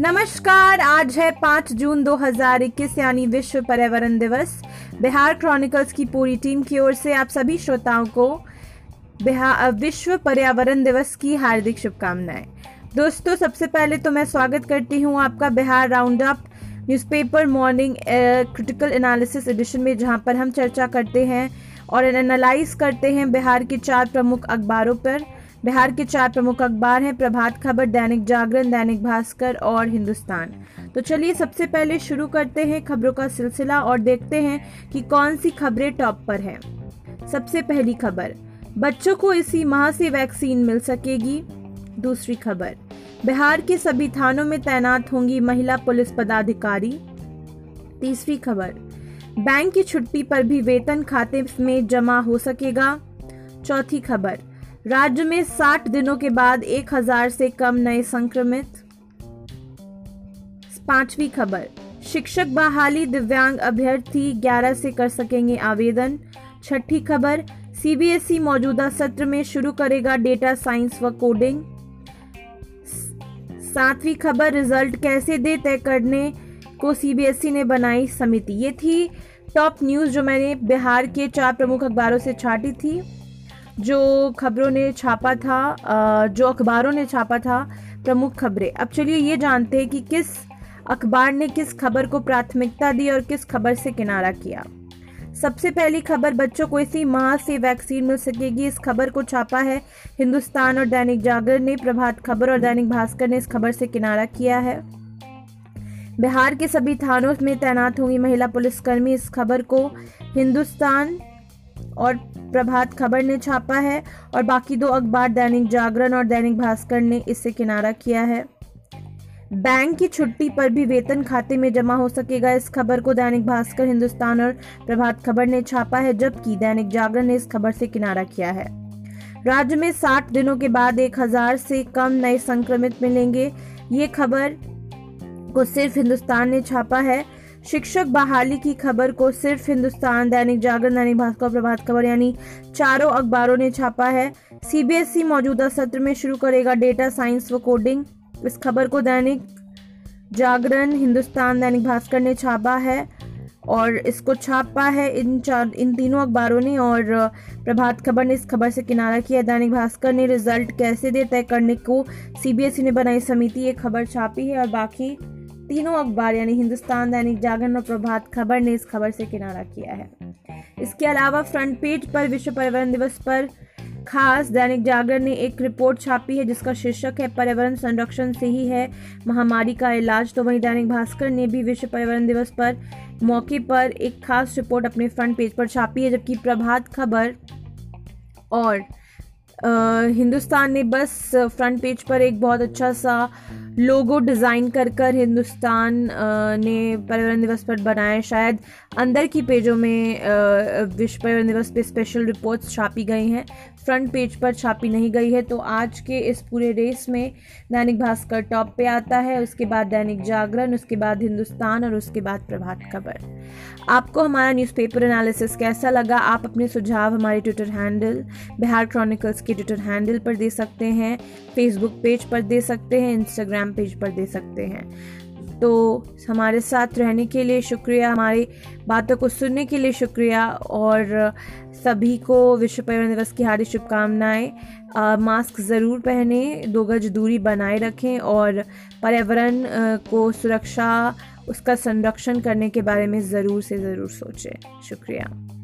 नमस्कार, आज है पाँच जून 2021 यानी विश्व पर्यावरण दिवस। बिहार क्रॉनिकल्स की पूरी टीम की ओर से आप सभी श्रोताओं को बिहार विश्व पर्यावरण दिवस की हार्दिक शुभकामनाएँ। दोस्तों, सबसे पहले तो मैं स्वागत करती हूँ आपका Bihar round up newspaper morning critical analysis edition में, जहाँ पर हम चर्चा करते हैं और एनालाइज करते हैं बिहार के चार प्रमुख अखबारों पर। बिहार के चार प्रमुख अखबार हैं, प्रभात खबर, दैनिक जागरण, दैनिक भास्कर और हिंदुस्तान। तो चलिए सबसे पहले शुरू करते हैं खबरों का सिलसिला और देखते हैं कि कौन सी खबरें टॉप पर हैं। सबसे पहली खबर, बच्चों को इसी माह से वैक्सीन मिल सकेगी। दूसरी खबर, बिहार के सभी थानों में तैनात होंगी महिला पुलिस पदाधिकारी। तीसरी खबर, बैंक की छुट्टी पर भी वेतन खाते में जमा हो सकेगा। चौथी खबर राज्य में 60 दिनों के बाद 1000 से कम नए संक्रमित। पांचवी खबर, शिक्षक बहाली दिव्यांग अभ्यर्थी 11 से कर सकेंगे आवेदन। छठी खबर, सीबीएसई मौजूदा सत्र में शुरू करेगा डेटा साइंस व कोडिंग। सातवीं खबर, रिज़ल्ट कैसे दे तय करने को सीबीएसई ने बनाई समिति। ये थी टॉप न्यूज़ जो मैंने बिहार के चार प्रमुख अखबारों से छाटी थी। जो खबरों ने छापा था जो अखबारों ने छापा था, प्रमुख खबरें। अब चलिए ये जानते हैं कि किस अखबार ने किस खबर को प्राथमिकता दी और किस खबर से किनारा किया। सबसे पहली खबर, बच्चों को इसी माह से वैक्सीन मिल सकेगी। इस खबर को छापा है। हिंदुस्तान और दैनिक जागरण ने प्रभात खबर और दैनिक भास्कर ने इस खबर से किनारा किया है। बिहार के सभी थानों में तैनात होंगी महिला पुलिसकर्मी। इस खबर को हिंदुस्तान और प्रभात खबर ने छापा है और बाकी दो अखबार दैनिक जागरण और दैनिक भास्कर ने इससे किनारा किया है। बैंक की छुट्टी पर भी वेतन खाते में जमा हो सकेगा, इस खबर को दैनिक भास्कर, हिंदुस्तान और प्रभात खबर ने छापा है, जबकि दैनिक जागरण ने इस खबर से किनारा किया है। राज्य में 60 दिनों के बाद 1000 से कम नए संक्रमित मिलेंगे, ये खबर को सिर्फ़ हिंदुस्तान ने छापा है। शिक्षक बहाली की खबर को सिर्फ़ हिंदुस्तान, दैनिक जागरण, दैनिक भास्कर प्रभात खबर, यानी चारों अखबारों ने छापा है। सीबीएसई मौजूदा सत्र में शुरू करेगा डेटा साइंस व कोडिंग इस खबर को दैनिक जागरण, हिंदुस्तान, दैनिक भास्कर ने छापा है और इसको छापा है इन चार, इन तीनों अखबारों ने और प्रभात खबर ने इस खबर से किनारा किया दैनिक भास्कर ने रिज़ल्ट कैसे दे तय करने को सीबीएसई ने बनाई समिति, ये खबर छापी है और बाकी तीनों अखबार यानी हिंदुस्तान दैनिक जागरण और प्रभात खबर ने इस खबर से किनारा किया है। इसके अलावा फ्रंट पेज पर विश्व पर्यावरण दिवस पर खास दैनिक जागरण ने एक रिपोर्ट छापी है जिसका शीर्षक है पर्यावरण संरक्षण से ही है महामारी का इलाज। तो वहीं दैनिक भास्कर ने भी विश्व पर्यावरण दिवस पर मौके पर एक खास रिपोर्ट अपने फ्रंट पेज पर छापी है जबकि प्रभात खबर और आ, हिंदुस्तान ने बस फ्रंट पेज पर एक बहुत अच्छा सा लोगो डिज़ाइन कर कर हिंदुस्तान ने पर्यावरण दिवस पर बनाए। शायद अंदर की पेजों में विश्व पर्यावरण दिवस पे स्पेशल रिपोर्ट्स छापी गई हैं। फ्रंट पेज पर छापी नहीं गई है। तो आज के इस पूरे रेस में दैनिक भास्कर टॉप पे आता है। उसके बाद दैनिक जागरण, उसके बाद हिंदुस्तान और उसके बाद प्रभात खबर। आपको हमारा न्यूज़पेपर एनालिसिस कैसा लगा? आप अपने सुझाव हमारे ट्विटर हैंडल बिहार क्रॉनिकल्स के ट्विटर हैंडल पर दे सकते हैं फेसबुक पेज पर दे सकते हैं इंस्टाग्राम पेज पर दे सकते हैं। तो हमारे साथ रहने के लिए शुक्रिया, हमारी बातों को सुनने के लिए शुक्रिया और सभी को विश्व पर्यावरण दिवस की हार्दिक शुभकामनाएँ। मास्क ज़रूर पहने, दो गज दूरी बनाए रखें और पर्यावरण को सुरक्षा, उसका संरक्षण करने के बारे में ज़रूर से ज़रूर सोचें। शुक्रिया।